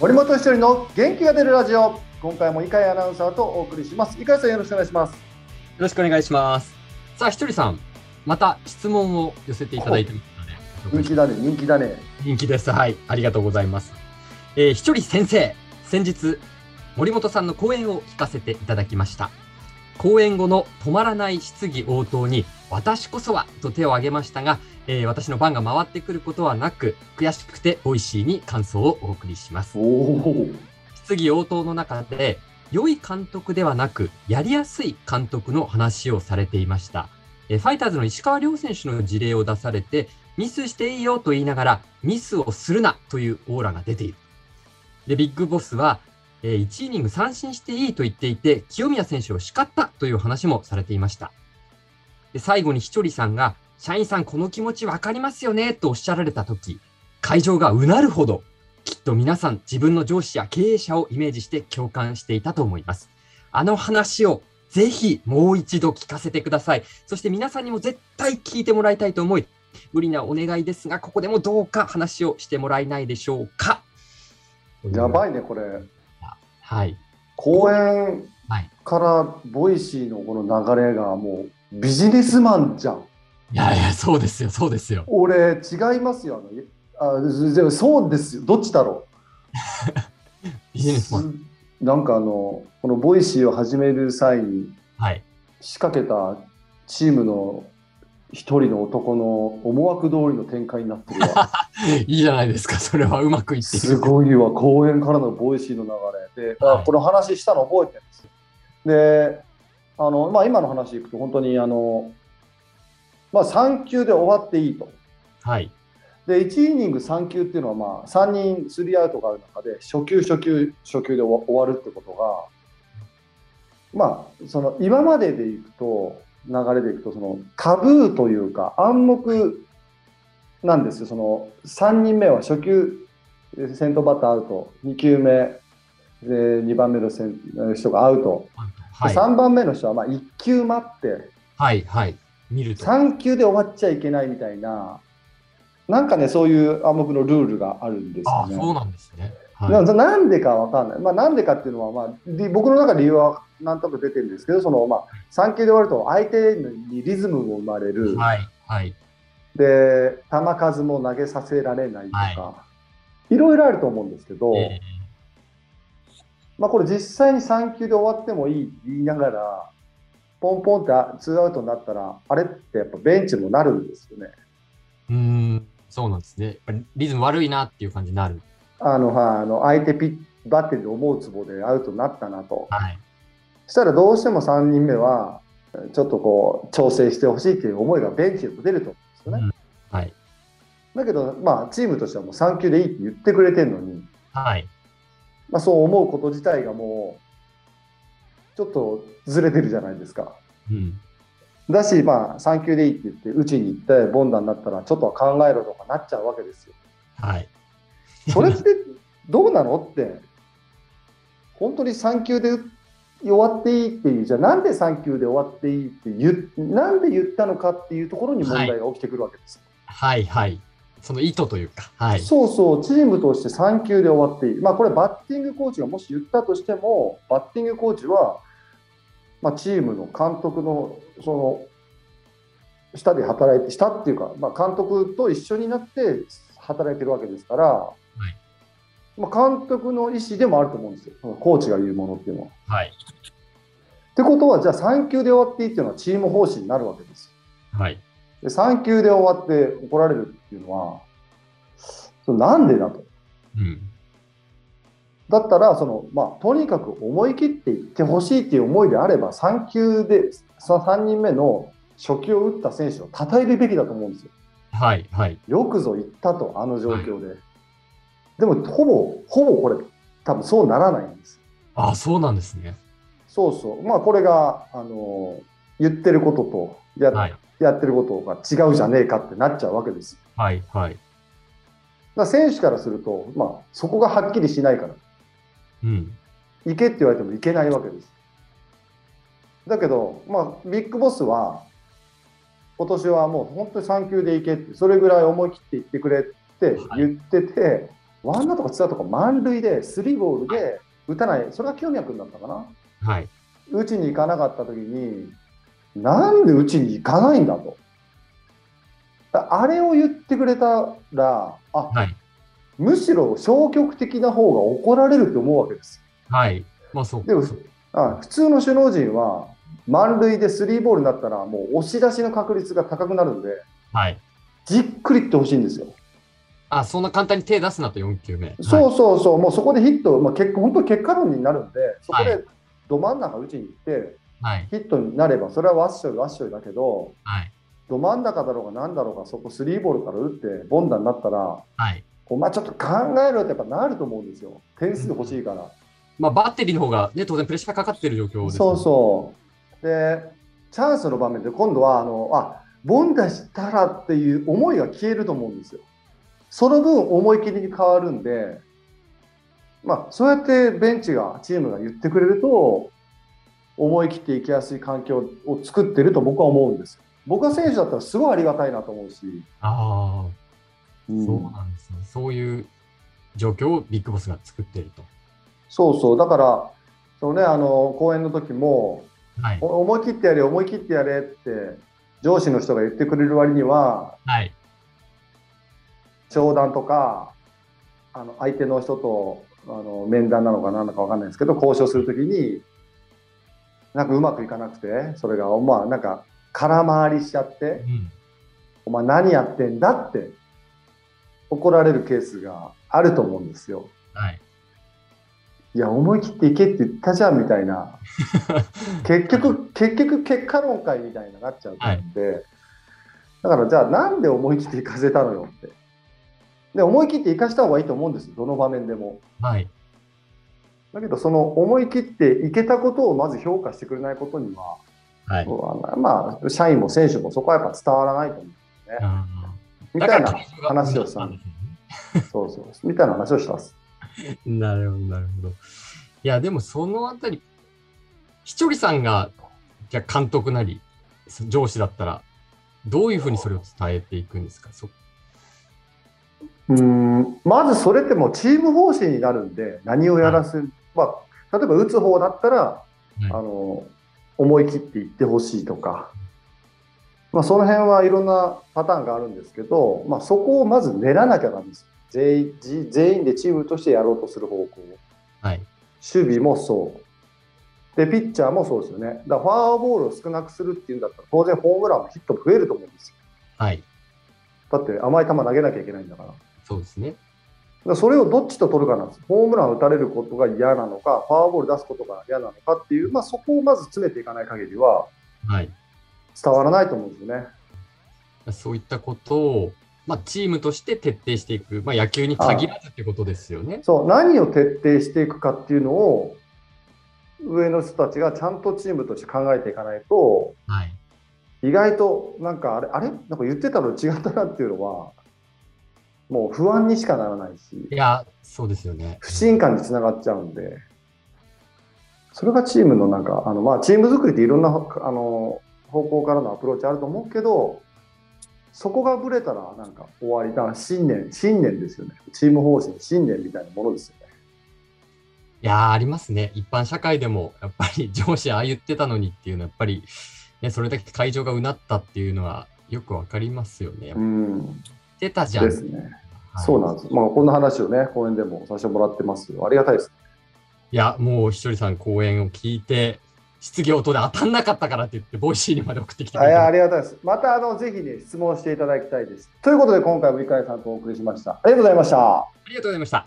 森本一人の元気が出るラジオ。今回も井上アナウンサーとお送りします。井上さんよろしくお願いします。よろしくお願いします。さあひとりさんまた質問を寄せていただいてますので人気だね人気だね。人気です。はいありがとうございます、えー、ひとり先生先日森本さんの講演を聞かせていただきました。講演後の止まらない質疑応答に私こそはと手を挙げましたが、えー、私の番が回ってくることはなく、悔しくて美味しいに感想をお送りします。質疑応答の中で、良い監督ではなく、やりやすい監督の話をされていました。えー、ファイターズの石川遼選手の事例を出されて、ミスしていいよと言いながら、ミスをするなというオーラが出ている。で、ビッグボスは、えー、1イニング三振していいと言っていて、清宮選手を叱ったという話もされていました。で最後にひとりさんが、社員さんこの気持ちわかりますよねとおっしゃられたとき、会場がうなるほど、きっと皆さん自分の上司や経営者をイメージして共感していたと思います。あの話をぜひもう一度聞かせてください。そして皆さんにも絶対聞いてもらいたいと思い、無理なお願いですが、ここでもどうか話をしてもらえないでしょうか。やばいね、これ。はい。講演からボイシーのこの流れがもうビジネスマンじゃん。いやいや、そうですよ、そうですよ。俺、違いますよ。あのあそうですよ、どっちだろう。ビジネスマン。なんかあの、このボイシーを始める際に、はい、仕掛けたチームの一人の男の思惑通りの展開になってるわ。いいじゃないですか、それはうまくいってる。すごいわ、講演からのボイシーの流れで、はい、この話したの覚えてるんですで、あの、まあ、今の話いくと、本当にあの、まあ、3球で終わっていいと。はい。で、1イニング3球っていうのは、まあ、3人スリーアウトがある中で、初球、初球、初球で終わるってことが、まあ、その今まででいくと、流れでいくと、そのタブーというか、暗黙なんですよ。その3人目は初球、先頭バッターアウト、2球目、で2番目の人がアウト、はい、3番目の人はまあ1球待って、はいはい、見ると3球で終わっちゃいけないみたいな、なんかね、そういう暗黙のルールがあるんですよね。あそうなんですね。はい、なんでかわかんない。まあ、なんでかっていうのは、まあ、僕の中で理由はなんとなく出てるんですけど、その、まあ、3球で終わると相手にリズムも生まれる。はい。はい。で、球数も投げさせられないとか、はい、いろいろあると思うんですけど、えーまあ、これ実際に3球で終わってもいいって言いながら、ポンポンってツーアウトになったら、あれってやっぱベンチもなるんですよね。うん、そうなんですね。やっぱりリズム悪いなっていう感じになる。あの、はい、あの相手ピッバッテリーで思うつぼでアウトになったなと。はい。したらどうしても3人目は、ちょっとこう、調整してほしいっていう思いがベンチでも出ると思うんですよね。うん、はい。だけど、まあ、チームとしてはもう3球でいいって言ってくれてるのに、はい。まあ、そう思うこと自体がもうちょっとずれてるじゃないですか。うん、だし、まあ、3球でいいって言って打ちに行ってボンダになったらちょっと考えろとかなっちゃうわけですよ。はい、それってどうなのって本当に3球で終わっていいっていうじゃあなんで3球で終わっていいって言なんで言ったのかっていうところに問題が起きてくるわけです。はい、はい、はいその意図というか、はい、そうそう、チームとして3球で終わっていい、まあ、これ、バッティングコーチがもし言ったとしても、バッティングコーチは、まあ、チームの監督のその下で働いて、下っていうか、まあ、監督と一緒になって働いてるわけですから、はい、まあ、監督の意思でもあると思うんですよ、コーチが言うものっていうのは。はい、ってことは、じゃあ3球で終わっていいっていうのはチーム方針になるわけです。はいで3球で終わって怒られるっていうのは、なんでだと。うん、だったらその、まあ、とにかく思い切っていってほしいっていう思いであれば、3球で3人目の初球を打った選手を称えるべきだと思うんですよ。はいはい、よくぞ行ったと、あの状況で。はい、でも、ほぼ、ほぼこれ、多分そうならないんです。あそうなんですね。そうそう。まあ、これが、あの言ってることとや、はい、やってることが違うじゃねえかってなっちゃうわけです。はいはい。だ選手からすると、まあ、そこがはっきりしないから、うん、行けって言われても行けないわけです。だけど、まあ、ビッグボスは、今年はもう本当に3球で行けって、それぐらい思い切って行ってくれって言ってて、はい、ワンアウトかツーアウトか満塁で、スリーボールで打たない、それが清宮君だったかな。はい。打ちに行かなかった時に、なんで打ちに行かないんだと。あれを言ってくれたら、あ、はい。むしろ消極的な方が怒られると思うわけです。はい。まあそうでもあ普通の首脳陣は、満塁でスリーボールになったら、もう押し出しの確率が高くなるんで、はい。じっくりいってほしいんですよ。あ、そんな簡単に手出すなと4球目。そうはいそうそう、もうそこでヒット、まあ、結果本当に結果論になるんで、そこはでど真ん中打ちに行って、はい。ヒットになれば、それはワッショイ、ワッショイだけど、はい。ど真ん中だろうが何だろうが、そこスリーボールから打って、ボンダになったら、はい。こうまあ、ちょっと考えろってやっぱなると思うんですよ。点数欲しいから。まあバッテリーの方がね、当然プレッシャーかかってる状況です、そうそう。で、チャンスの場面で今度は、あの、あ、ボンダしたらっていう思いが消えると思うんですよ。その分思い切りに変わるんで、まあ、そうやってベンチが、チームが言ってくれると、思い切っていきやすい環境を作ってると僕は思うんですよ。僕は選手だったらすごいありがたいなと思うし。ああ、うんそうなんですね。そういう状況をビッグボスが作っていると。そうそう。だから、そうね、あの、講演の時も、はい。お思い切ってやれ、思い切ってやれって、上司の人が言ってくれる割には、はい。商談とか、あの相手の人とあの面談なのか何なのか分かんないですけど、交渉するときに、なんかうまくいかなくて、それが、まあ、なんか空回りしちゃってう、ん。お前何やってんだって怒られるケースがあると思うんですよ。はい。いや、思い切っていけって言ったじゃんみたいな、結局、結局結果論会みたいになっちゃうんで、だからじゃあなんで思い切っていかせたのよって。で、思い切っていかした方がいいと思うんですよ、どの場面でも。はい。だけど、その思い切っていけたことをまず評価してくれないことには、はい。まあ、社員も選手もそこはやっぱ伝わらないと思うんですね。あみたいな話をしたんですす。そうそう。みたいな話をしたんです。ね。なるほど、なるほど。いや、でもそのあたり、ひちょりさんが、じゃあ監督なり、上司だったら、どういうふうにそれを伝えていくんですか？そうんまずそれってもうチーム方針になるんで、何をやらせる、まあ、例えば打つ方だったら、いあの思い切っていってほしいとか、まあ、その辺はいろんなパターンがあるんですけど、まあ、そこをまず練らなきゃなんです全員じ全員でチームとしてやろうとする方向、はい。守備もそう。で、ピッチャーもそうですよね。だフォアボールを少なくするっていうんだったら、当然ホームランもヒットも増えると思うんですよ。はい。だって甘い球投げなきゃいけないんだから。そうですね。らそれをどっちと取るかなんです。ホームランを打たれることが嫌なのか、フォアボール出すことが嫌なのかっていう、まあ、そこをまず詰めていかない限りははい。伝わらないと思うんですよね。そういったことを、まあ、チームとして徹底していく、まあ、野球に限らずってことですよね。そう、何を徹底していくかっていうのを、上の人たちがちゃんとチームとして考えていかないと、はい。意外となんかあれ、あれ？なんか言ってたの違ったなっていうのは、もう不安にしかならないしい、や、そうですよね。不信感につながっちゃうんで、それがチームのなんか、あのまあ、チーム作りっていろんなあの方向からのアプローチあると思うけど、そこがぶれたらなんか終わりだ、信念、信念ですよね。チーム方針、信念みたいなものですよね。いやー、ありますね。一般社会でも、やっぱり上司ああ言ってたのにっていうのは、やっぱり、ね、それだけ会場がうなったっていうのは、よくわかりますよね。うん、言ってたじゃん。ですね。はいそうなんです。まあ、こんな話をね、講演でもさせてもらってますよ。ありがたいです。いや、もうひちょりさん講演を聞いて、質疑応答で当たんなかったからって言って、 Voicy にまで送ってきてくれあいやあた。りがたいです。またあのぜひね、質問していただきたいです。ということで、今回も井上さんとお送りしました。ありがとうございました。ありがとうございました。